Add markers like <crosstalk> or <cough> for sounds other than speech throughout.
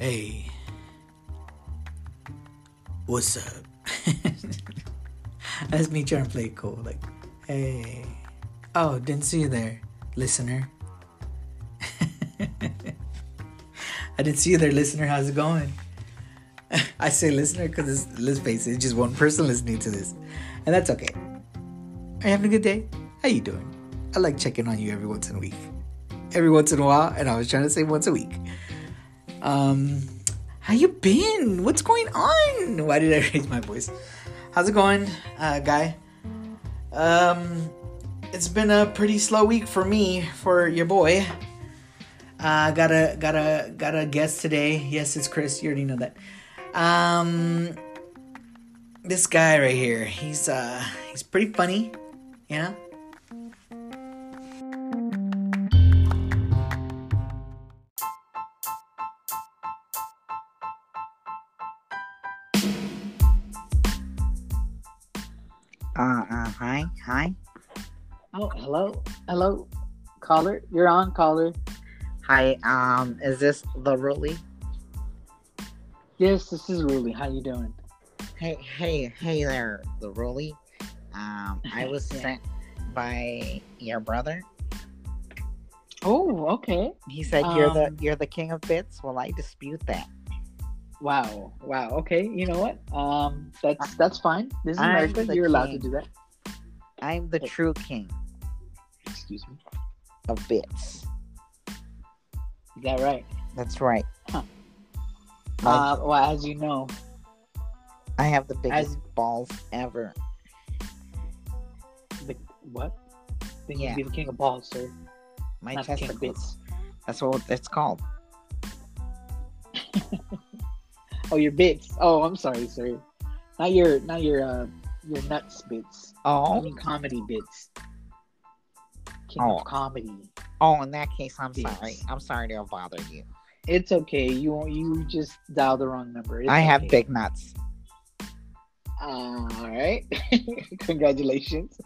Hey. What's up? <laughs> That's me trying to play cool. Like, hey. Oh, didn't see you there, listener. <laughs> I didn't see you there, listener. How's it going? <laughs> I say listener because let's face it, it's just one person listening to this, and that's okay. Are you having a good day? How you doing? I like checking on you every once in a week, every once in a while, and I was trying to say once a week. Um, how you been? What's going on? Why did I <laughs> raise my voice? How's it going, uh, guy? Um, it's been a pretty slow week for me, for your boy. Uh, got a got a got a guest today. Yes, it's Chris. You already know that. Um, this guy right here. He's uh he's pretty funny, you know. Uh, uh, hi, hi, Oh, hello, hello, caller. You're on, caller. hi. Um, is this the Ruli? Yes, this is Ruli. How you doing? Hey, hey, hey there, the Ruli. Um, <laughs> I was Yeah. sent by your brother. Oh, okay. He said you're the Um, you're the king of bits. Well, I dispute that. Wow, wow. Okay, you know what? Um, that's that's fine. This is I'm America. You're allowed to do that. I'm the Hey. true king Excuse me. of bits. Is that right? That's right. Huh. Uh, well, as you know, I have the biggest as- balls ever. the what? Then Yeah. you'd be the king of balls, sir. My Not king testicles. bits. That's what it's called. <laughs> Oh, your bits. Oh, I'm sorry, sir. Not your, not your, uh, your nuts bits. I Oh, mean, comedy bits. King Oh. comedy. oh. In that case, I'm Bits. sorry. I'm sorry to have bothered you. It's okay. You you just dialed the wrong number. It's I have okay. big nuts. All right. <laughs> Congratulations.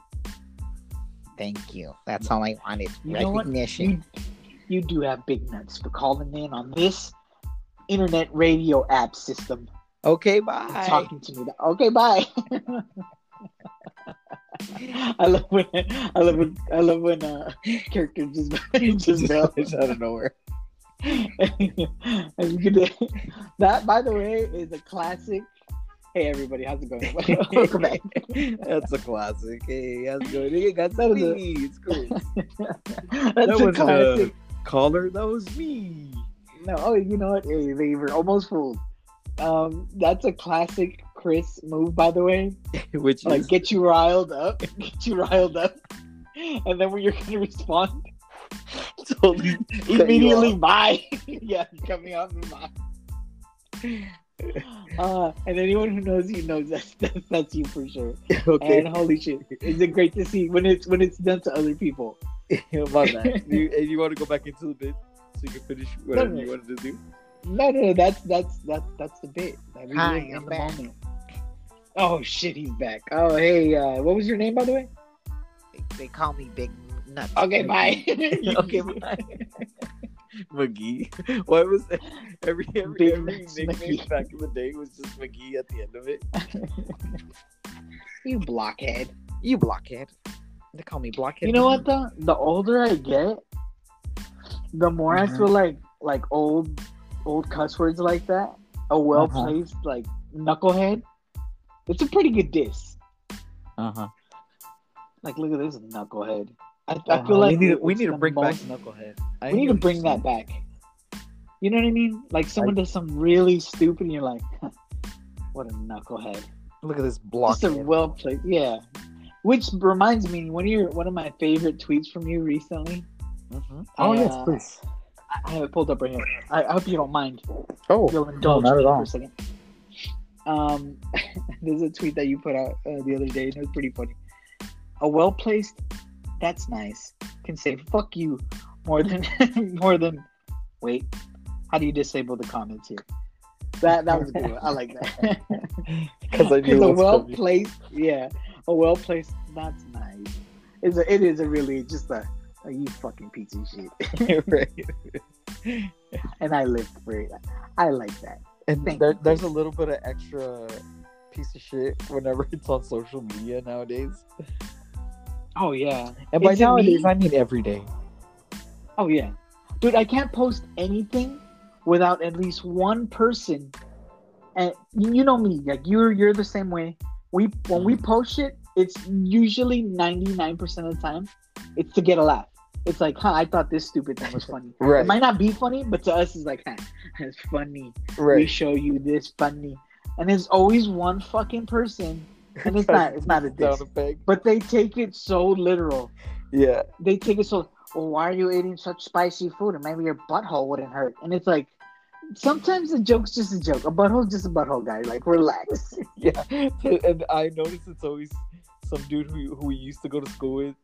Thank you. That's all I wanted. You? Recognition. You you do have big nuts for calling in on this internet radio app system. Okay, bye. Talking to me. Okay, bye. <laughs> I love when I love when I love when uh, character <laughs> just just <laughs> Just out of nowhere. and you could, that, by the way, is a classic. Hey, everybody, how's it going? Welcome back. That's a classic. Hey, how's it going? Hey, got That was a-. It's cool. That's That a was, uh, classic. Caller, that was me. No, oh, you know what? Hey, they were almost fooled. Um, that's a classic Chris move, by the way. <laughs> Which Like, is get you riled up, <laughs> get you riled up, and then when you're gonna respond, <laughs> totally immediately bye. yeah, coming out and bye. Uh, and anyone who knows you knows that's, that's that's you for sure. okay. And holy shit, is it great to see when it's when it's done to other people? My bad. You, and you want to go back into the bit so you can finish whatever No, no. you wanted to do? No, no, no, that's that's that's that's the bit. That we Hi, I'm the back. moment. Oh shit, he's back. Oh hey, uh, what was your name by the way? They, they call me Big Nuts. Okay, bye. <laughs> <laughs> okay, bye. McGee. Why was that? Every every, Big every Nuts nickname McGee. back in the day was just McGee at the end of it. you blockhead. You blockhead. They call me blockhead. You know what though? The older I get, the more Mhm. I feel like like old old cuss words like that. A well placed like knucklehead. It's a pretty good diss. Uh huh. Like look at this knucklehead. I, I feel Uh-huh. like we need to, we need to bring most- back Knucklehead. I We need to bring that back. You know what I mean? Like someone does something really stupid, and you're like, <laughs> "What a knucklehead!" Look at this block. Just a well played, yeah. Which reminds me, one of your one of my favorite tweets from you recently. Mhm. Oh I, uh, I have it pulled up right here. I, I hope you don't mind. Oh, You'll indulge not me at for all. a second. Um, <laughs> there's a tweet that you put out uh, the other day, and it was pretty funny. A well placed, that's nice, can say "fuck you" more than <laughs> more than. Wait, how do you disable the comments here? That that was a good. One. I like that. <laughs> because I knew a well placed, yeah, a well placed. That's nice. It's a, it is a really just a, a you fucking piece of shit. <laughs> <laughs> right. and I live for it. I like that. And Thank there, you. there's a little bit of extra piece of shit whenever <laughs> it's on social media nowadays. Oh yeah. And by Is it nowadays, me? I mean every day. Oh yeah. Dude, I can't post anything without at least one person. And you you know me, like you're you're the same way. We when we mm-hmm. post shit, it's usually ninety nine percent of the time, it's to get a laugh. It's like, huh, I thought this stupid thing was funny. <laughs> Right. It might not be funny, but to us, it's like, huh, it's funny. Right. We show you this funny, and there's always one fucking person, and it's <laughs> not it's not a diss, but they take it so literal. Yeah. They take it so. Well, why are you eating such spicy food? And maybe your butthole wouldn't hurt. And it's like, sometimes a joke's just a joke. A butthole's just a butthole, guy. Like, relax. <laughs> Yeah. And I notice it's always some dude who, who we used to go to school with.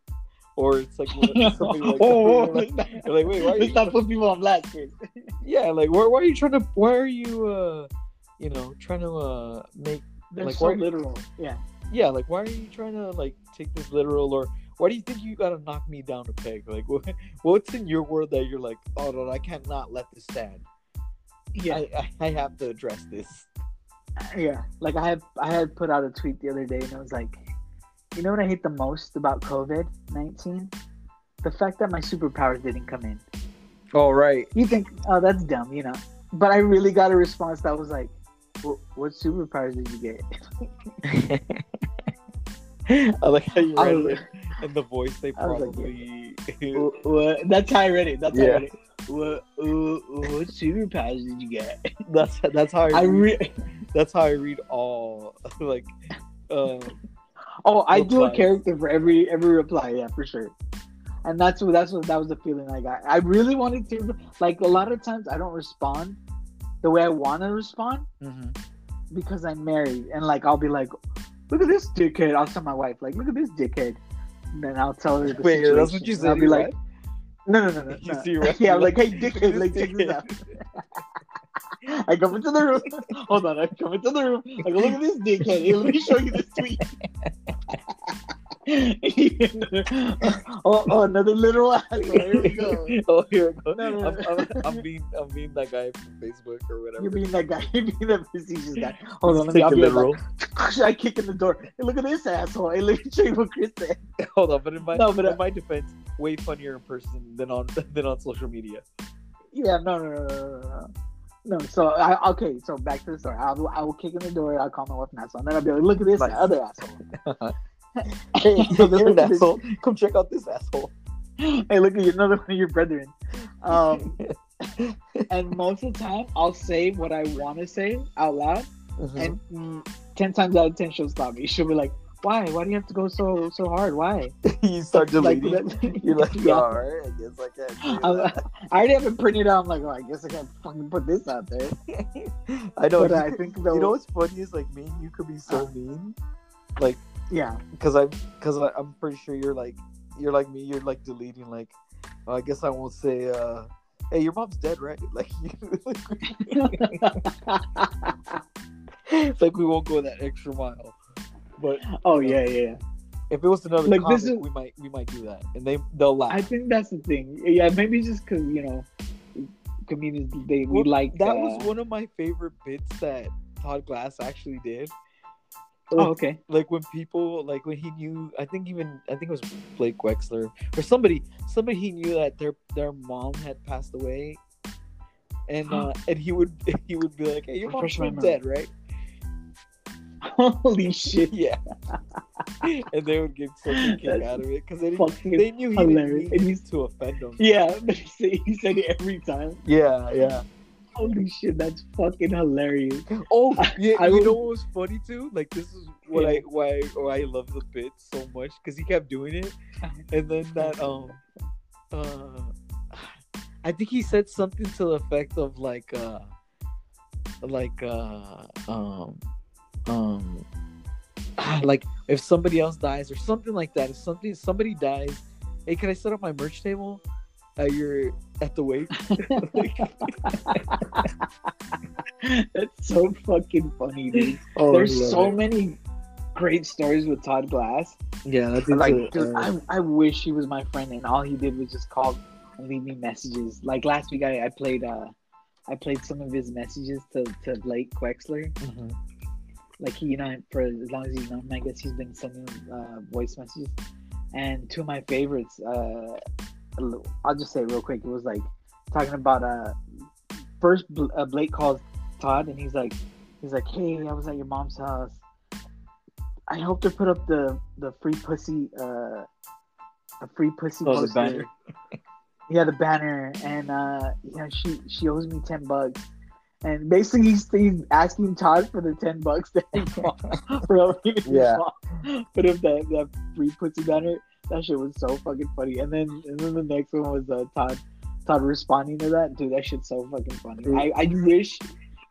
Or it's like <laughs> something like oh, like, <laughs> like, wait, why are you not put people on blast. Yeah, like why, why are you trying to why are you uh you know trying to uh make They're Like, so why- literal. Yeah. yeah like why are you trying to like take this literal or why do you think you gotta knock me down a peg like what, <laughs> what's in your world that you're like oh no i can't let this stand Yeah. I, I i have to address this Yeah, like I had I had put out a tweet the other day, and it was like, you know what I hate the most about COVID nineteen? The fact that my superpowers didn't come in. Oh, right. You think, oh, that's dumb, you know? But I really got a response that was like, "What, what superpowers did you get?" <laughs> i like how you read was- it and the voice they <laughs> I was like, probably <laughs> Wh- what- That's how I read it. That's how I read it. What, uh, what superpowers did you get? that's that's how i, I read, re- that's how i read all like um oh, I do a character for every every reply. Yeah, for sure. And that's what that's what that was the feeling I got. I really wanted to like a lot of times I don't respond the way I want to respond mhm. because I'm married and like I'll be like, look at this dickhead. I'll tell my wife like, look at this dickhead. And then I'll tell her the wait that's what situation. you And said I'll be like, read? no, no, no, no. <laughs> You no. see, right? <laughs> yeah, I'm like, hey, <laughs> dickhead, like check this out. I come into the room. Hold on, I come into the room. I go, look at this dickhead. Hey, let me show you this tweet. <laughs> oh, oh, another literal asshole. <laughs> Here we go. oh, here we go. No, I'm. I'm, I'm being, I'm being that guy from Facebook or whatever. You're being that guy. <laughs> You're being that facetious guy. Hold on, let me. I'll be literal. I kick in the door. Hey, look at this asshole. Hey, let me show you what Chris said. Hold on, but in my, No, but, uh, in my defense, way funnier in person than on than on social media. Yeah, no, no, no, no, no, no. So I okay. So back to the story. I'll, I will kick in the door. I'll call my wife an asshole, and then I'll be like, "Look at this Nice. other asshole." Hey, you're an asshole. Come check out this asshole. hey, look at you, another one of your brethren. Um, <laughs> and most of the time, I'll say what I want to say out loud, Mhm. and mm, ten times out of ten, she'll stop me. She'll be like, "Why? Why do you have to go so so hard? Why?" <laughs> you start <laughs> deleting. that- you're like, Yeah. all right, I guess I can't. that." I already have it printed out. I'm like, oh, I guess I can't fucking put this out there. I know. But you, I think though, you know what's funny is like me and you could be so Uh. mean, like yeah, because I'm because I'm pretty sure you're like you're like me. You're like deleting like. oh, I guess I won't say. uh Hey, your mom's dead, right? <laughs> Like, you, <laughs> like we won't go that extra mile. But oh yeah, yeah. if it was another Like, comic, this is- we might we might do that, and they they'll laugh. I think that's the thing. Yeah, maybe just because you know, comedians they we like that uh, was one of my favorite bits that Todd Glass actually did. Oh, okay. Like when people like when he knew I think even I think it was Blake Wexler or somebody somebody he knew that their their mom had passed away. And uh, and he would <laughs> he would be like, Hey, your mom's dead, right? Holy shit! <laughs> yeah. <laughs> and they would get a kick out of it because they, they knew he hilarious. didn't And mean he's- to offend them. yeah, but he said, he said it every time. Yeah, yeah. Holy shit, that's fucking hilarious. Oh, yeah. I you would- know what was funny too? Like this is what Yeah. I why why I love the bit so much because he kept doing it, <laughs> and then that um, uh, I think he said something to the effect of like uh, like uh, um, um, <sighs> like if somebody else dies or something like that. If something somebody dies, hey, can I set up my merch table? At your at the wake. <laughs> <laughs> that's so fucking funny, dude. oh, There's so it. many great stories with Todd Glass. yeah. That's Like, dude, I, I wish he was my friend, and all he did was just call and leave me messages. Like last week, I, I played uh, I played some of his messages to to Blake Wexler. Mhm. Like he, you know, for as long as he's known, I guess he's been sending uh, voice messages. And two of my favorites, uh, I'll just say it real quick. It was like talking about uh, first uh, Blake calls Todd, and he's like, he's like, hey, I was at your mom's house. I helped her put up the the free pussy, uh, a free pussy Oh, the poster. banner. <laughs> Yeah, the banner, and uh, yeah, she she owes me ten bucks. And basically, he's, he's asking Todd for the ten bucks that he <laughs> bought for helping Yeah. <laughs> put up that, that free pussy banner. That shit was so fucking funny. And then and then the next one was uh, Todd Todd responding to that. Dude, that shit's so fucking funny. I, I wish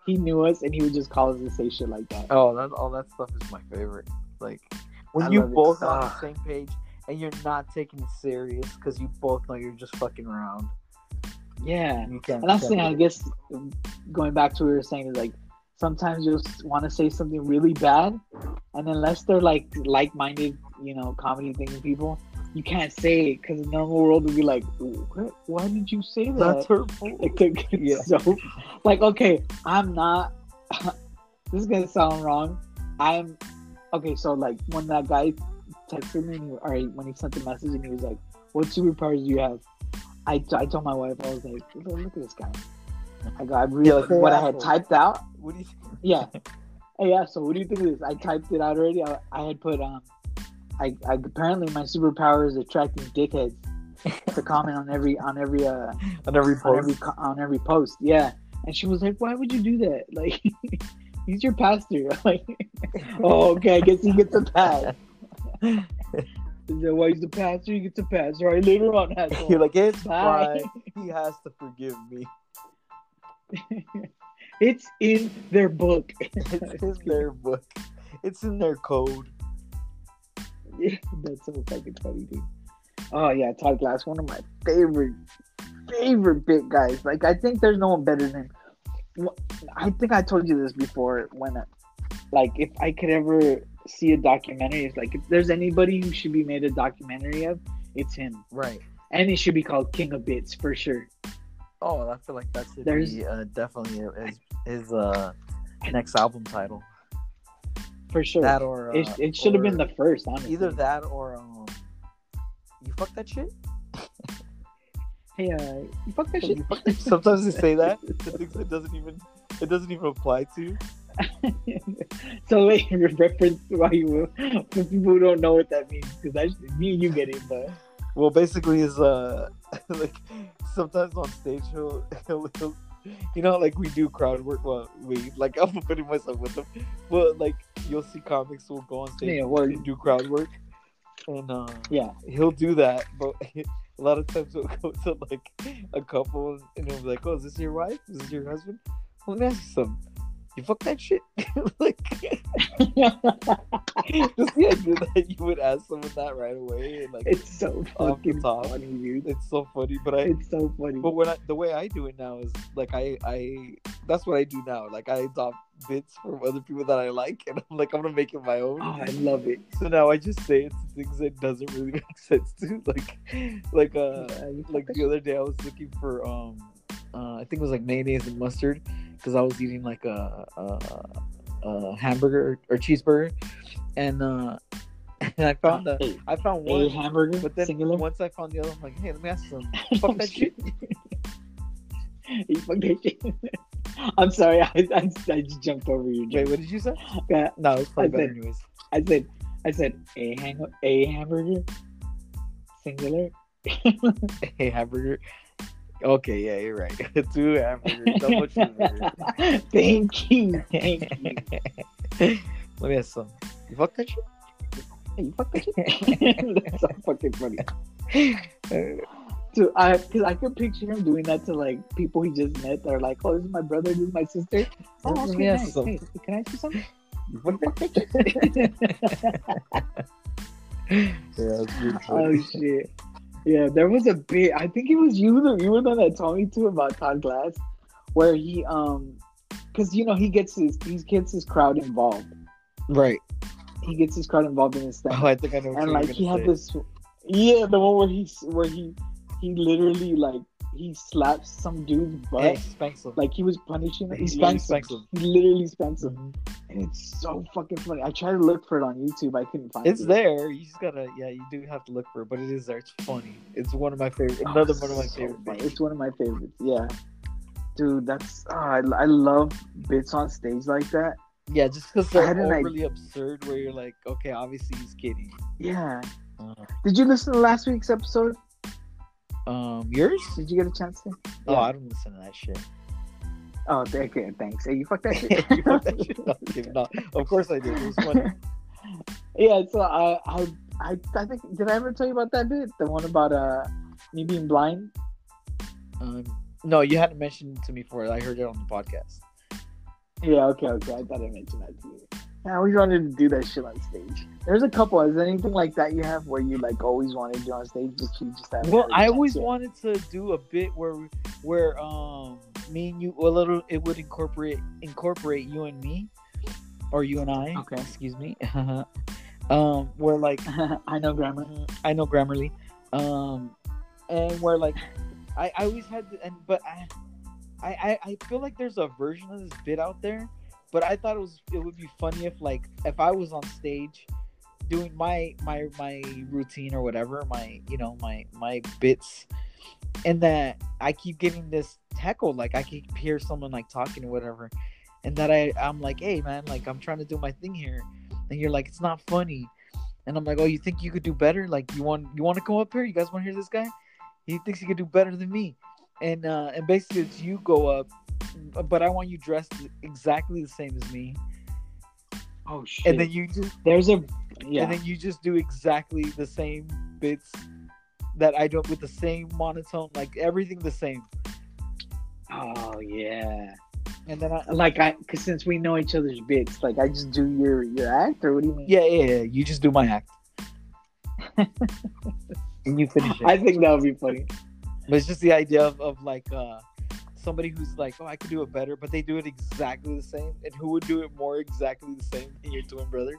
he knew us and he would just call us and say shit like that. Oh, that all that stuff is my favorite. Like when I you both are on the same page and you're not taking it serious because you both know you're just fucking around. Yeah. You. And that's the thing, I guess, going back to what we were saying, is like sometimes you'll want to say something really bad, and unless they're like like minded, you know, comedy thinking people, you can't say it because the normal world would be like, what? why did you say that? That's hurtful. <laughs> It Yeah. so like okay, I'm not. <laughs> this is gonna sound wrong. I'm okay. So like when that guy texted me, he, or when he sent the message, and he was like, "What superpowers do you have?" I, I told my wife, I was like, "Look, look at this guy." I got I like, what I had typed out. What do you? Yeah. <laughs> hey, yeah. So what do you think of this? I typed it out already. I, I had put um, I, I apparently my superpower is attracting dickheads to comment on every on every uh <laughs> On every on post. every on every post. Yeah, and she was like, "Why would you do that? <laughs> Like, he's your pastor." <laughs> Like, oh, okay, I guess he gets a pass. Is that why he's the pastor? He gets a pass. All right, later on, asshole. You're like, it's Bye. fine. He has to forgive me. it's in their book. It's in their book. It's in their code. <laughs> That's so fucking funny, dude. Oh yeah, Todd Glass, one of my favorite, favorite bit guys. Like I think there's no one better than. I think I told you this before. When, like, if I could ever see a documentary, it's like if there's anybody who should be made a documentary of, it's him, Right. and it should be called King of Bits for sure. Oh, I feel like that should There's- be uh, definitely his, his uh, next album title. For sure. That or uh, it it should have been the first, honestly. either that or um, you fuck that shit. <laughs> Hey, uh, you fuck that shit. You fuck that- Sometimes they say that <laughs> to things it doesn't even it doesn't even apply to. <laughs> so wait, reference why you for people who don't know what that means because I me and you get it, but Well, basically, is uh like sometimes on stage he'll, he'll, he'll you know like we do crowd work. Well, we like <laughs> I'm putting myself with them, but like you'll see comics will go on stage Yeah, well- and do crowd work, and uh, yeah, he'll do that, but <laughs> a lot of times he'll <laughs> go to like a couple and he'll be like, "Oh, is this your wife? Is this your husband?" Well, let me ask you something. You fuck that shit? <laughs> like, <laughs> <laughs> just the idea that you would ask someone that right away and like it's so fucking top. funny, dude. it's so funny. But I, It's so funny. but when I, the way I do it now is like I, I, that's what I do now. Like I adopt bits from other people that I like, and I'm like I'm gonna make it my own. Oh, I love it. So now I just say it to things that doesn't really make sense to. Like, like uh, Yeah, like the other day I was looking for um, uh, I think it was like mayonnaise and mustard because I was eating like a, a, a hamburger or cheeseburger, and uh, <laughs> and I found the I found a one. hamburger, But then singular. once I found the other, I'm like, hey, let me ask you something. <laughs> Fuck that shit. <laughs> You fuck that shit. I'm sorry, I, I, I just jumped over you. Wait, what did you say? Yeah, No, it's probably I better said- anyways. I said, I said a hang a hamburger, singular. a hamburger. Okay, yeah, you're right. <laughs> Two hamburgers, double cheeseburger. <laughs> thank you, thank you. <laughs> Let me ask something. You fuck that shit? Hey, you fuck that shit. That's so fucking funny. So I, cause I could picture him doing that to like people he just met. That are like, "Oh, this is my brother. This is my sister." Oh, Let okay, me ask nice. you Hey, can I ask you something? You fuck that Yeah, that's good. oh shit! Yeah, there was a bit. I think it was you. The you were the one that told me too about Todd Glass, where he um, cause you know he gets his he gets his crowd involved. Right. He gets his crowd involved in his thing. Oh, I think I know and like he had say. this yeah the one where he where he he literally like he slaps some dude's butt Hey, spanks him. like he was punishing him. He He literally spanks him. him. He literally spanks him, Mhm. and it's so fucking funny. I tried to look for it on YouTube. I couldn't find It's it. It's there. You just gotta, yeah, you do have to look for it, but it is there. It's funny. It's one of my favorite. Oh, Another one of my so favorite. funny. It's one of my favorites. Yeah, dude, that's oh, I, I love bits on stage like that. Yeah, just because I they're had an idea- overly absurd, where you're like, okay, obviously he's kidding. Yeah. Uh, Did you listen to last week's episode? Um, yours? Did you get a chance to? Oh, I don't listen to that shit. Oh, okay, thanks. Hey, you fucked that shit. <laughs> You fucked that shit <laughs> no, of course I did. It was funny. <laughs> yeah, so I, I, I, I think did I ever tell you about that bit? The one about uh me being blind. Um, no, you hadn't mentioned it to me before. I heard it on the podcast. Yeah, okay, okay. I thought I mentioned that to you. I always wanted to do that shit on stage. There's a couple. Is there anything like that you have where you like always wanted to do on stage, but you just haven't? Well, I always yet? wanted to do a bit where, where um, me and you, a little, it would incorporate incorporate you and me, or you and I. Okay. Excuse me. <laughs> um, where like <laughs> I know grammar. <laughs> I know Grammarly. Um, and where like I, I always had, to, and but I, I- I feel like there's a version of this bit out there, but I thought it was it would be funny if like if I was on stage doing my my my routine or whatever my you know my my bits and that i keep getting this heckle like i keep hear someone like talking or whatever and that i i'm like hey man like i'm trying to do my thing here and you're like it's not funny and i'm like oh you think you could do better? Like you want you want to come up here? You guys want to hear this guy? He thinks he could do better than me and uh and basically it's you go up but i want you dressed exactly the same as me Oh shit! and then you just there's a yeah. and then you just do exactly the same bits that I do with the same monotone, like everything the same. oh yeah. And then I, Like I, cause since we know each other's bits, like I just do your your act, or what do you mean? yeah, yeah, yeah, you just do my act, <laughs> and you finish it. I think that would be funny. But it's just the idea of, of like uh somebody who's like, oh, I could do it better, but they do it exactly the same, and who would do it more exactly the same than your twin brother?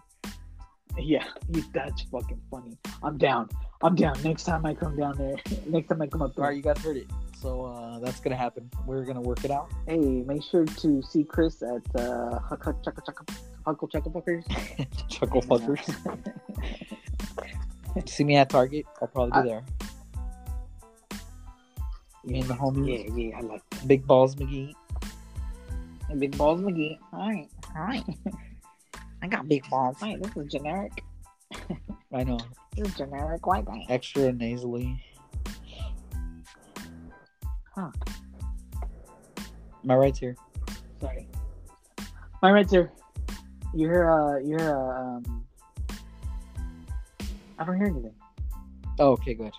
Yeah, that's fucking funny. I'm down. I'm down. Next time I come down there, <laughs> next time I come up All there, right, you guys heard it. So uh, that's gonna happen. We're gonna work it out. hey, make sure to see Chris at uh, Huck Huck Chuckle Chuckle Huckle Chuckle Fuckers. <laughs> Chuckle fuckers. <laughs> See me at Target. I'll probably be I- there. Me and the homies. Yeah, yeah, I like that. Big Balls McGee. Big Balls McGee. All right, all right. I got big balls. Hi, this is generic. <laughs> I know. This is generic white guy. Extra nasally. Huh. My right's here. Sorry. My right's here. You hear uh you hear uh, um I don't hear anything. Oh, okay, good.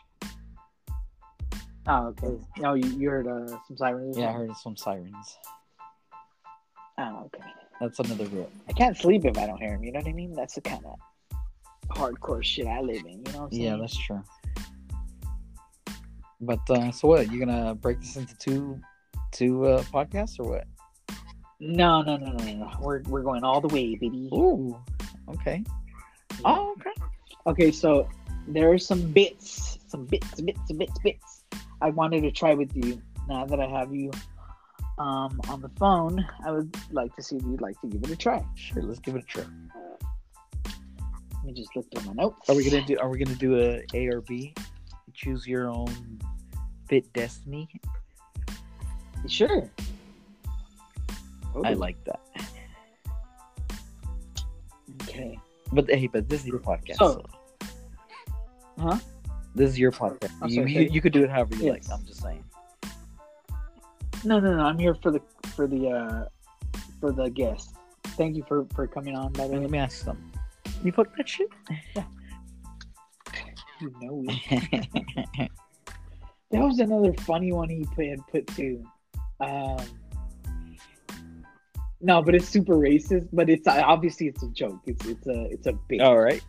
Oh, okay. No, you, you heard uh some sirens. Yeah, I heard some sirens. Oh, okay. That's another bit. I can't sleep if I don't hear him. You know what I mean? That's the kind of hardcore shit I live in. You know what I'm saying? Yeah, that's true. But uh, so what? You gonna break this into two, two uh, podcasts or what? No, no, no, no, no. We're we're going all the way, baby. Ooh, okay. Oh, okay. Okay, so there are some bits, some bits, bits, bits, bits. I wanted to try with you. Now that I have you um, on the phone, I would like to see if you'd like to give it a try. Sure, let's give it a try. Let me just look through my notes. Are we gonna do? Are we gonna do a A or B? Choose your own bit destiny. Sure. I like that. Okay. But hey, but this is your podcast. So- So, Huh? This is your podcast. I'm You, sorry, you, you could do it however you Yes. like. I'm just saying. No, no, no. I'm here for the for the uh for the guest. Thank you for for coming on. By the way, let me ask you something. You fuck that shit? you know it. <laughs> That was another funny one he put had put too. Um, no, but it's super racist. But it's obviously it's a joke. It's it's a it's a bit. All right.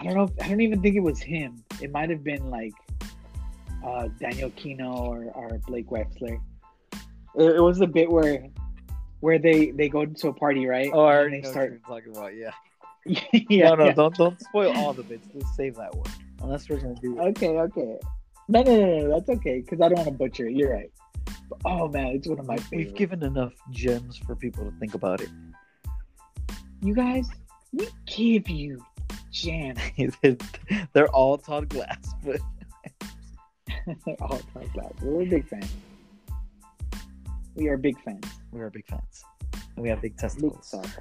I don't know. If, I don't even think it was him. It might have been like uh, Daniel Kino or, or Blake Wexler. It, it was the bit where where they they go to a party, right? Oh, I And already they know start. talking about. Yeah. <laughs> yeah, no, no, yeah. don't don't spoil all the bits. Just save that one. Unless we're gonna do. Okay, okay. No, no, no, no. That's okay because I don't want to butcher it. You're right. But, oh man, it's one of my We've given enough gems for people to think about it. you guys. We give you jam. <laughs> They're all Todd Glass, but they're <laughs> All time class. We're big fans. We are big fans. we are big fans. We have big Big testicles. fans.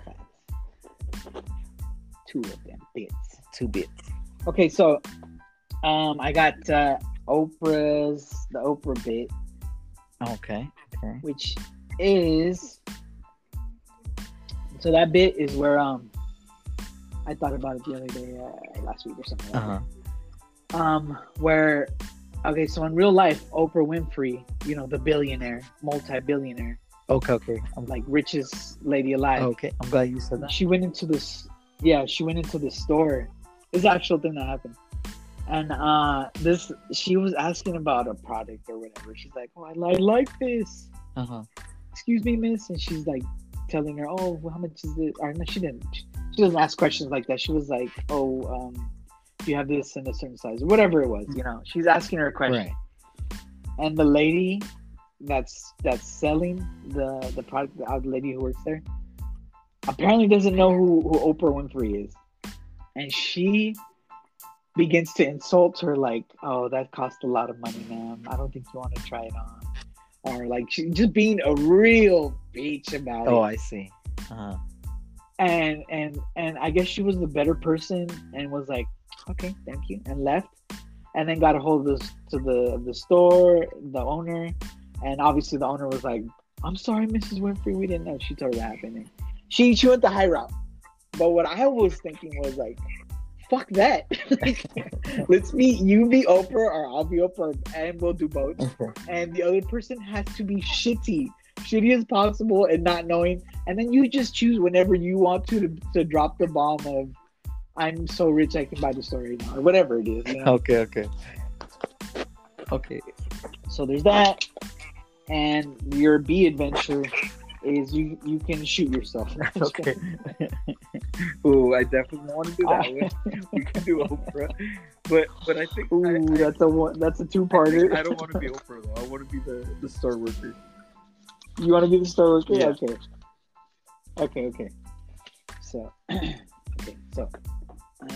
Two of them bits. Two bits. Okay, so um, I got uh, Oprah's the Oprah bit, Okay. Okay. which is so that bit is where um I thought about it the other day, uh, last week or something. Like Uh huh. that. Um, where okay, so in real life, Oprah Winfrey, you know, the billionaire, multi-billionaire, Okay. Okay. I'm like richest lady alive. okay. I'm glad you said that. she went into this yeah she went into the store this is the actual thing that happened and uh this she was asking about a product or whatever she's like oh i, li- like this Uh huh. excuse me miss and she's like telling her oh well, how much is it or no she didn't she doesn't ask questions like that she was like oh um do you have this in a certain size or whatever it was you know she's asking her a question Right. and the lady that's that's selling the the product the other lady who works there apparently doesn't know who, who Oprah Winfrey is, and she begins to insult her like, "Oh, that cost a lot of money, ma'am. I don't think you want to try it on," or like she just being a real bitch about Oh, it. Oh, I see. Uh huh. And and and I guess she was the better person and was like, "Okay, thank you," and left. And then got a hold of this to the the store, the owner, and obviously the owner was like, "I'm sorry, Mrs. Winfrey, we didn't know." She told her happened. She she went the high route. But what I was thinking was like, "Fuck that! <laughs> Let's be you be Oprah or I'll be Oprah, and we'll do both." <laughs> And the other person has to be shitty, shitty as possible, and not knowing. And then you just choose whenever you want to to, to drop the bomb of, "I'm so rich I can buy the right now," or whatever it is. You know? Okay. Okay. Okay. So there's that, and your B adventure is you you can shoot yourself. <laughs> Okay. Ooh, I definitely want to do that one. <laughs> We can do Oprah, but but I think Ooh, I, I, that's a one. That's a two-parter. think I don't want to be Oprah though. I want to be the the store worker. You want to be the worker? Yeah. Okay. Okay. Okay. So, <clears throat> okay. So, uh,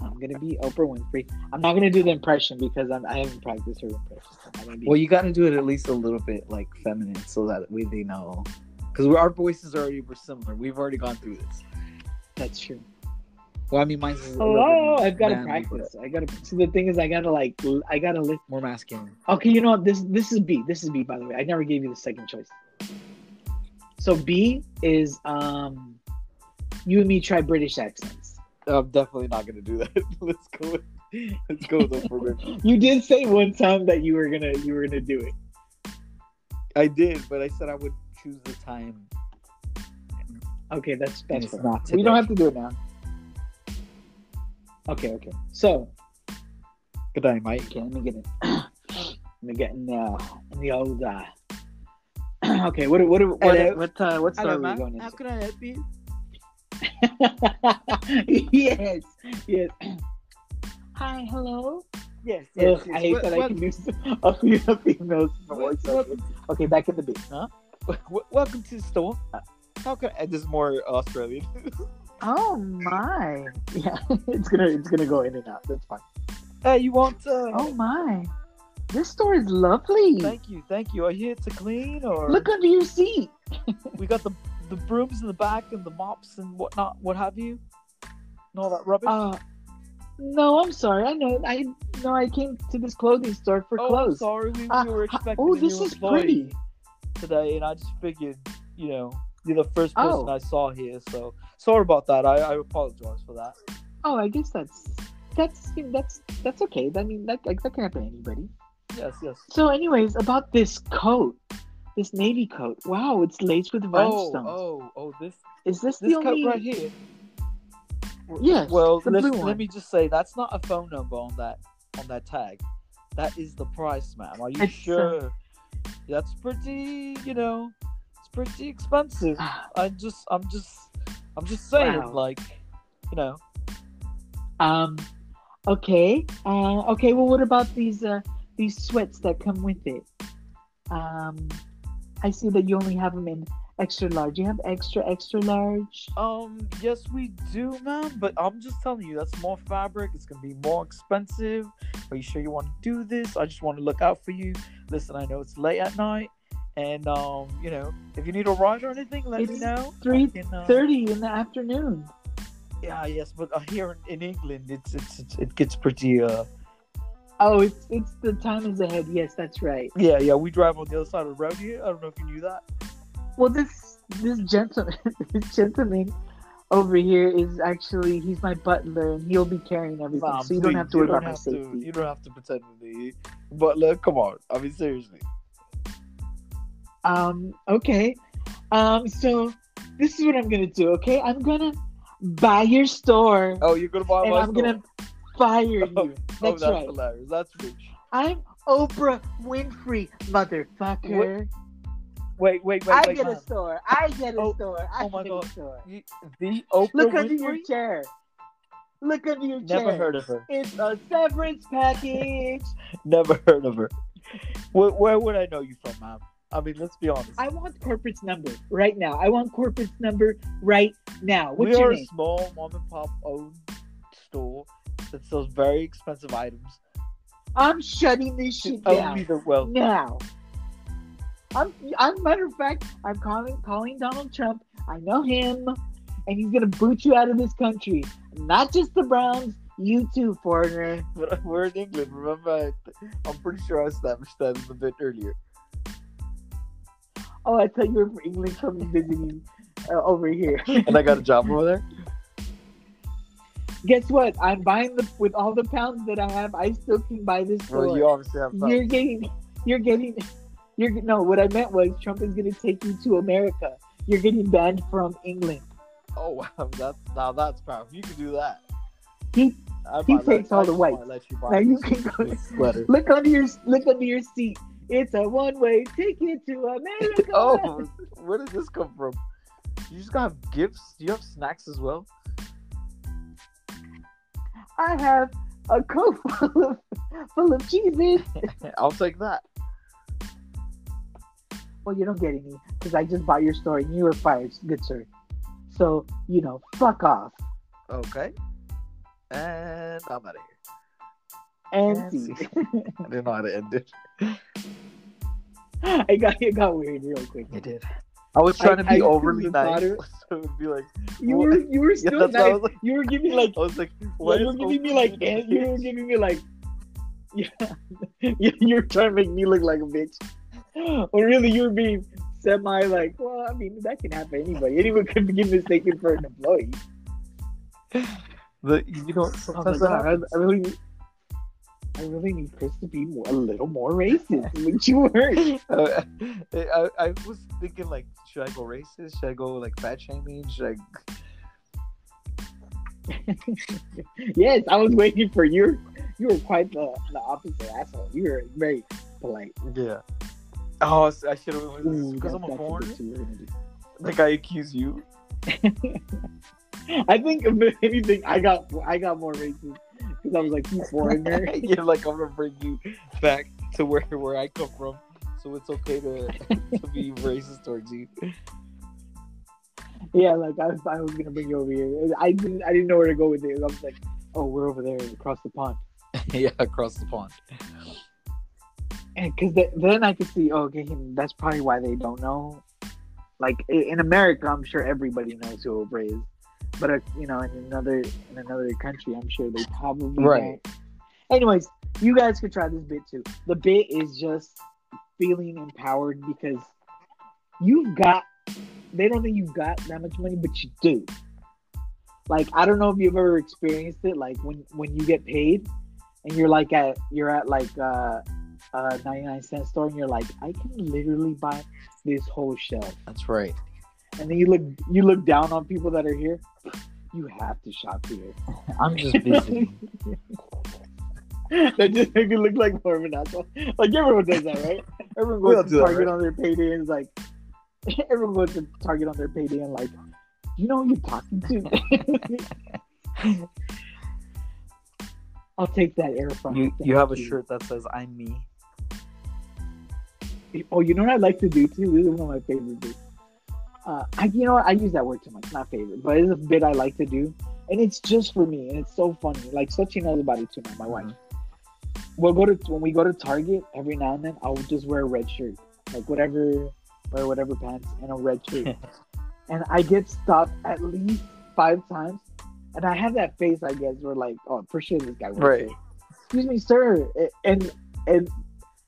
I'm gonna be Oprah Winfrey. I'm not gonna do the impression because I'm, I haven't practiced her impression. I'm be, Well, you got to do it at least a little bit like feminine, so that we they know, because our voices are already were similar. We've already gone through this. that's true. Well, I mean, mine's Hello, I've got to practice. I gotta. See, the thing is, I gotta like, I gotta lift. More masculine. Okay, you know what? This this is B. This is B. By the way, I never gave you the second choice. So B is um, you and me try British accents. I'm definitely not gonna do that. <laughs> let's go. With, let's go with Oprah. <laughs> Winfrey. You did say one time that you were gonna you were gonna do it. I did, but I said I would choose the time. Okay, that's that's it's fair. not We don't have to do it now. Okay, okay. So Good night, Mike. okay, let me get it. <coughs> let me get in the in the old. Uh... <laughs> okay, what what what Hello. what uh, what story Hello, are we ma'am. going How can I help you? <laughs> yes, yes. Hi, hello. Yes, Ugh, I hate that I can do <laughs> a few females voice. Okay, back in the beat. Huh? Welcome to the store. How can I, this is more Australian? Oh my! Yeah, it's gonna it's gonna go in and out. That's fine. hey, you want? Uh, Oh my! This store is lovely. thank you, thank you. Are you here to clean or Look under your seat. <laughs> we got the the brooms in the back and the mops and whatnot, what have you, and all that rubbish. Uh, no, I'm sorry. I know. I know. I came to this clothing store for oh, clothes. sorry, we, Uh, we were expecting oh, this is pretty. today, and I just figured, you know, you're the first person Oh. I saw here, so sorry about that. I, I apologize for that. Oh, I guess that's that's that's that's okay. I mean, that that can happen to anybody. Yes, yes. So, anyways, about this coat, this navy coat. Wow, it's laced with Oh, rhinestones. oh, oh, oh this Is this, this the coat only? right here. Yes. Well, the let's, blue one. let me just say that's not a phone number on that on that tag. That is the price, ma'am. Are you It's, uh, sure? That's pretty, you know, it's pretty expensive. I just, I'm just, I'm just saying, Wow. like, you know, Um. Okay. Uh. Okay. Well, what about these uh these sweats that come with it. Um, I see that you only have them in extra large. You have extra extra large. Um, yes, we do, man. But I'm just telling you, that's more fabric. It's gonna be more expensive. Are you sure you want to do this? I just want to look out for you. Listen, I know it's late at night, and um, you know, if you need a ride or anything, let me know. Three uh, thirty in the afternoon. Yeah, yes, but uh, here in, in England, it's, it's it's it gets pretty. Uh, Oh, it's it's the time is ahead. Yes, that's right. yeah, yeah. We drive on the other side of the road here. I don't know if you knew that. Well, this this gentleman, <laughs> this gentleman over here is actually he's my butler, and he'll be carrying everything, so you don't have to worry about my safety. To, you don't have to pretend to be. butler. come on. I mean, seriously. Um, okay. Um, so this is what I'm gonna do. Okay, I'm gonna buy your store, Oh, you're gonna buy and my I'm store? gonna fire <laughs> oh, you. Oh, That's that's right. hilarious. That's rich. I'm Oprah Winfrey, motherfucker. Wait, wait, wait, I wait. get man. a store. I get a Oh, store. I oh my get God. a store. You- The Oprah Look under your chair. Look under your chair. Never heard of her. It's a severance package. <laughs> Never heard of her. Where, where would I know you from, ma'am? I mean, let's be honest. I want corporate's number right now. I want corporate's number right now. What's we are a small mom and pop owned store that sells very expensive items. I'm shutting this shit Only down the well. now. I'm, I'm matter of fact, I'm calling calling Donald Trump. I know him, and he's gonna boot you out of this country. Not just the Browns, you too, foreigner. But we're in England. Remember, I, I'm pretty sure I established that a bit earlier. Oh, I thought you were from England coming visiting uh, over here. And I got a job over there. <laughs> Guess what? I'm buying the with all the pounds that I have. I still can buy this Well, store. you obviously have. You're getting, you're getting, you're no. What I meant was Trump is going to take you to America. You're getting banned from England. Oh wow, that's now that's powerful. You can do that. He I he might let- takes all I the just whites. might Let you now you can go. sweater. Look under your look under your seat. It's a one way ticket to America. <laughs> Oh, where did this come from? You just gotta gifts. Do you have snacks as well? I have a coat <laughs> full of full of cheeses. <laughs> I'll take that. Well, you don't get any because I just bought your store and you were fired, good sir. So you know, fuck off. Okay. And I'm out of here. And And see. see. <laughs> I didn't know how to end it. I got it got weird real quick. It did. I was trying to be I overly nice, thought <laughs> so it would be like You were you were still that's what I nice. like- You were giving like I was like, you were is giving me like being eh, you were giving me like <laughs> yeah <laughs> you you were trying to make me look like a bitch. <gasps> When really you were being semi like, well, I mean that can happen to anybody. Anyone could be mistaken for an employee. The, you know, I was sometimes like, that "God, happens. I, I really need, I really need Chris to be more, a little more racist, which you weren't. Uh, <laughs> I, I was thinking like, should I go racist? Should I go like fat shaming? Should I? <laughs> yes, I was waiting for you. You were quite the, the opposite asshole. You were very polite. Yeah. Oh, I should have. Because I'm a foreigner. you were gonna. Like I accuse you. <laughs> I think if anything, I got I got more racist because I was like, you foreigner. <laughs> You're like I'm gonna bring you back to where where I come from, so it's okay to to be <laughs> racist towards you. yeah, like I was, I was gonna bring you over here. I didn't I didn't know where to go with it. I was like, oh, we're over there across the pond, <laughs> yeah, across the pond. and because then I could see, oh, okay, that's probably why they don't know. Like in America, I'm sure everybody knows who Oprah is, but uh, you know, in another in another country, I'm sure they probably Right. don't. Anyways, you guys could try this bit too. The bit is just feeling empowered because you've got. They don't think you've got that much money, but you do. Like I don't know if you've ever experienced it. Like when when you get paid, and you're like at you're at like uh, a 99 cent store, and you're like, I can literally buy this whole shelf. That's right. And then you look you look down on people that are here. You have to shop here. <laughs> I'm just busy. <laughs> that just make it look like more of an asshole. Like everyone does that, right? Everyone goes to that, Target right? on their payday and is like, <laughs> everyone goes to Target on their payday and like, you know who you're talking to? I'll take that air fryer. you you have a Thank shirt that says "I'm me." Oh, you know what I like to do too? This is one of my favorite bits. Uh, I, you know? I use that word too much. Not favorite, but it's a bit I like to do, and it's just for me, and it's so funny. Like Sochi knows about it too now. My wife. We'll go to when we go to Target every now and then. I'll just wear a red shirt, like whatever, wear whatever pants and a red shirt, <laughs> and I get stopped at least five times, and I have that face, I guess, where like, oh, for sure this guy. Right. Excuse me, sir, and and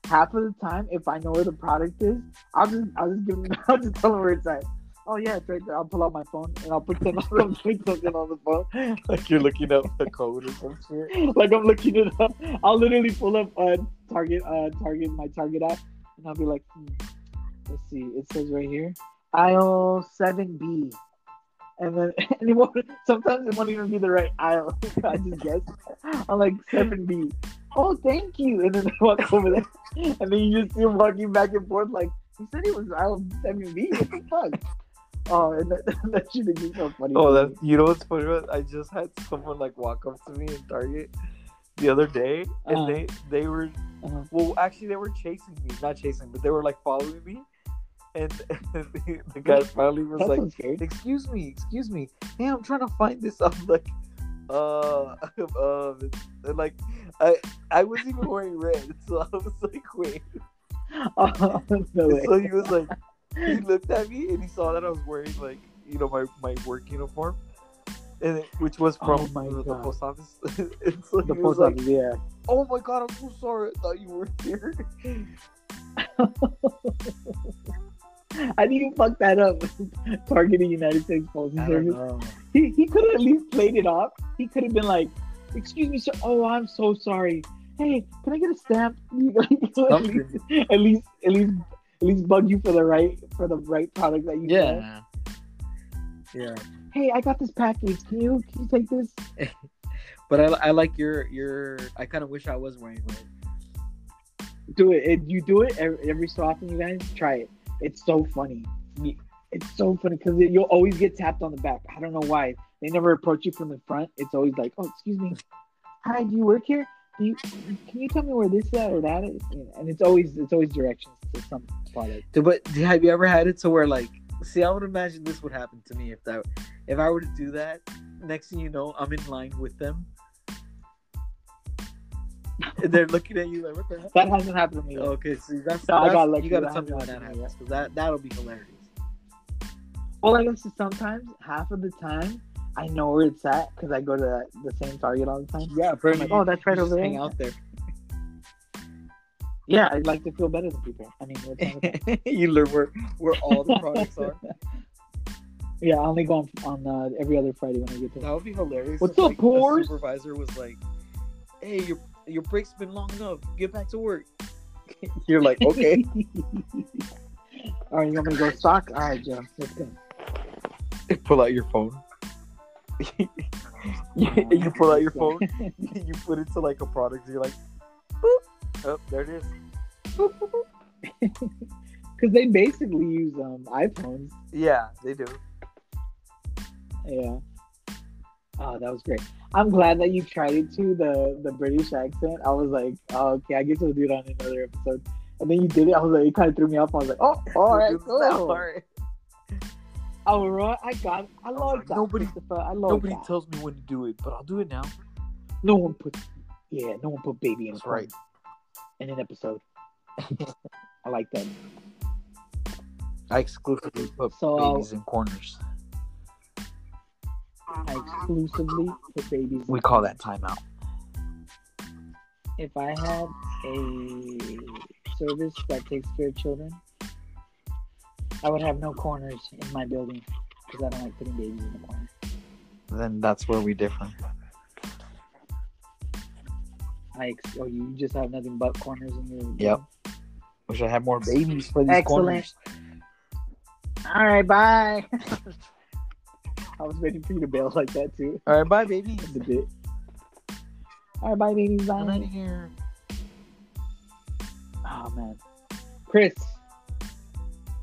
half of the time, if I know where the product is, I'll just I'll just give them <laughs> I'll just tell them where it's at. Oh yeah, it's right there. I'll pull out my phone and I'll pretend I'm doing something on the phone, <laughs> like you're looking up the code or some shit. <laughs> like I'm looking it up. I'll literally pull up uh, Target, uh, Target, my Target app, and I'll be like, hmm, let's see. It says right here, aisle seven B, and then <laughs> and it won't, sometimes it won't even be the right aisle. I just guess. I'm like seven B. Oh, thank you. And then I walk over there, and then you just see him walking back and forth like he said he was aisle seven B. What the fuck? Oh, and <laughs> that, that shit is so funny. Oh, that you know what's funny? About? I just had someone like walk up to me in Target the other day, and Uh-huh. they they were Uh-huh. well, actually they were chasing me, not chasing, but they were like following me, and, <laughs> the, the guy finally was That like, "Excuse me, excuse me, hey, I'm trying to find this." <laughs> I'm like, uh, um, and, like I I wasn't even wearing red, so I was like, wait. Oh, no. So he was like, <laughs> he looked at me and he saw that I was wearing like you know my my work uniform, and it, which was from Oh my the, the post office. <laughs> and so the he was post like, office, yeah. "Oh my god, I'm so sorry. I thought you were here." How do you fuck that up? <laughs> Targeting United States Postal Service. know. He, he could have at least played it off. He could have been like, "Excuse me, sir. Oh, I'm so sorry. Hey, can I get a stamp?" at, least, at least, at least, at least bug you for the right for the right product that you. Yeah. Yeah. Hey, I got this package. Can you can you take this? <laughs> But I, I like your your. I kind of wish I was wearing red. Do it. If you do it every, every so often, you guys try it. It's so funny. It's so funny because you'll always get tapped on the back. I don't know why. They never approach you from the front. It's always like, "Oh, excuse me. Hi, do you work here? You can you tell me where this is at or that is?" And it's always it's always directions to some product. But have you ever had it to where like, see, I would imagine this would happen to me if that, if I were to do that. Next thing you know, I'm in line with them, and they're looking at you like, "What the hell?" That hasn't happened to me. Okay, see, that's, No, I got lucky. you gotta tell me when that happens because that that'll be hilarious. Well, I guess sometimes half of the time I know where it's at because I go to that, the same Target all the time. Yeah, I'm like, oh, that's right over there. hang out there. Yeah, I'd like to feel better than people. I mean, what's wrong with that? you learn where where all the products are. <laughs> yeah, I only go on, on uh, every other Friday when I get to That there. would be hilarious. What's if, up, like? Supervisor was like, "Hey, your your break's been long enough. Get back to work." <laughs> You're like, "Okay." <laughs> All right, you want me to go stock? All right, Joe, let's go. pull out your phone. <laughs> you, you pull out your phone. <laughs> you put it to like a product. You're like, "Boop." Oh, there it is. Because <laughs> they basically use um, iPhones. Yeah, they do. Yeah. Oh, that was great. I'm glad that you tried it too, the the British accent. I was like, oh, okay, I guess we'll do it on another episode. And then you did it. I was like, it kind of threw me off. I was like, oh, all right, cool. all right. All right, I got. It. I was like that. nobody- Christopher. I like Nobody that. tells me when to do it, but I'll do it now. no one put. Yeah, no one put baby in That's right. in an episode. <laughs> I like that. I exclusively put So, babies in corners. I exclusively put babies. We call that timeout. If I had a service that takes care of children, I would have no corners in my building because I don't like putting babies in the corner. Then that's where we differ. I ex- oh, you just have nothing but corners in your. Yep. Wish I had more babies for these Excellent. corners. All right, bye. <laughs> I was waiting for you to bail like that too. All right, bye, babies. The bit. All right, bye, babies. I'm out of here. Oh man, Chris.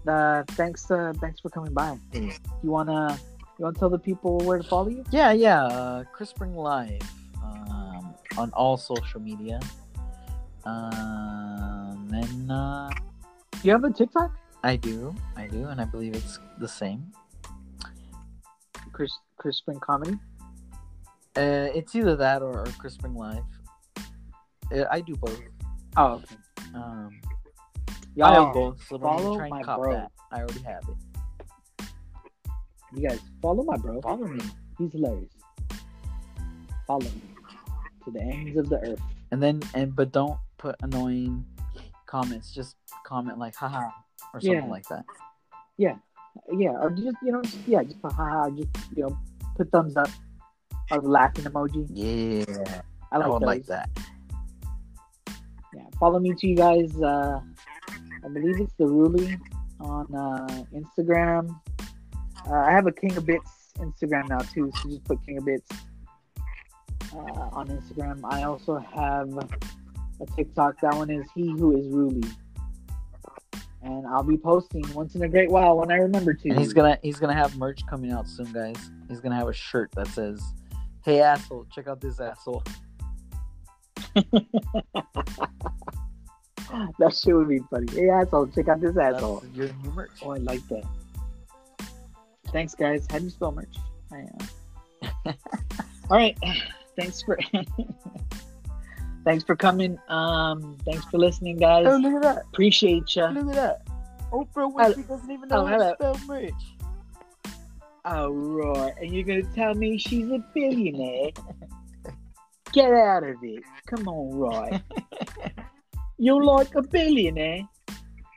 Uh, thanks. Uh, thanks for coming by. You wanna you wanna tell the people where to follow you? Yeah, yeah. Uh, Chris Spring Live um, on all social media. Um, and uh, You have a TikTok, I do, I do, and I believe it's the same. Chris Chris Spring Comedy? Uh, it's either that or, or Chris Spring Live. Uh, I do both. Oh, okay. Um, Y'all, have both, so don't even follow try my cop bro. that. I already have it. you guys follow my bro. Follow me. He's hilarious. Follow me to the ends of the earth. And then and but don't put annoying comments. Just comment like haha or something Yeah. like that. Yeah, Yeah. or just you know, just, yeah, just haha, just you know, put thumbs up or the laughing emoji. Yeah. I I, like would those. like that. Yeah, follow me to you guys. Uh, I believe it's the Ruli on uh, Instagram. Uh, I have a King of Bits Instagram now too, so just put King of Bits uh, on Instagram. I also have a TikTok. That one is He Who Is Ruli, and I'll be posting once in a great while when I remember to. And he's gonna he's gonna have merch coming out soon, guys. He's gonna have a shirt that says, "Hey asshole, check out this asshole." <laughs> <laughs> that shit would be funny. Hey asshole, check out this That's asshole. your new merch. Oh, I like that. Thanks, guys. How do you spell merch? I, uh... <laughs> All right. <sighs> Thanks for <laughs> thanks for coming. Um, thanks for listening, guys. Oh, look at that! Appreciate you. Look at that! Oprah Hello- Winfrey doesn't even know oh, how to spell merch. Oh, right. And you're gonna tell me she's a billionaire? Get out of it. Come on, Roy. You're like a billionaire.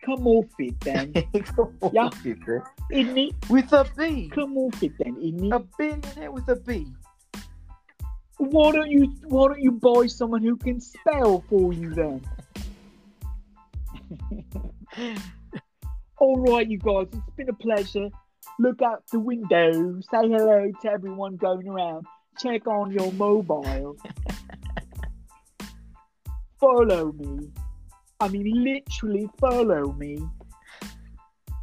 Come off it then, <laughs> Yeah. People. isn't it? With a B. Come off it then, isn't A billionaire with a B. Why don't you Why don't you buy someone who can spell for you then? <laughs> All right, you guys. It's been a pleasure. Look out the window. Say hello to everyone going around. Check on your mobile. <laughs> follow me. I mean, literally follow me.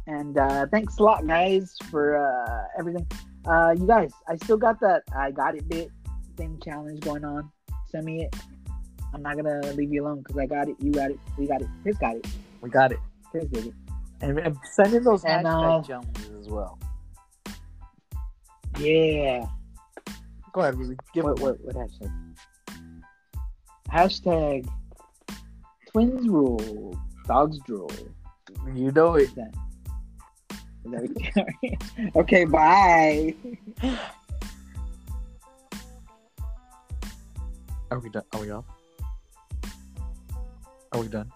And uh, thanks a lot, guys, for uh, everything. Uh, you guys, I still got that I got it bit thing challenge going on. Send me it. I'm not gonna leave you alone because I got it. You got it. We got it. Chris got it. We got it. Chris did it. And, and send in those And, hashtag uh, challenges as well. Yeah. Go ahead, Ruby. Give what, it what, what hashtag? Hashtag twins rule. Dogs drool. You know it. Is that- is that what- <laughs> okay, bye. Are we done? Are we off? Are we done?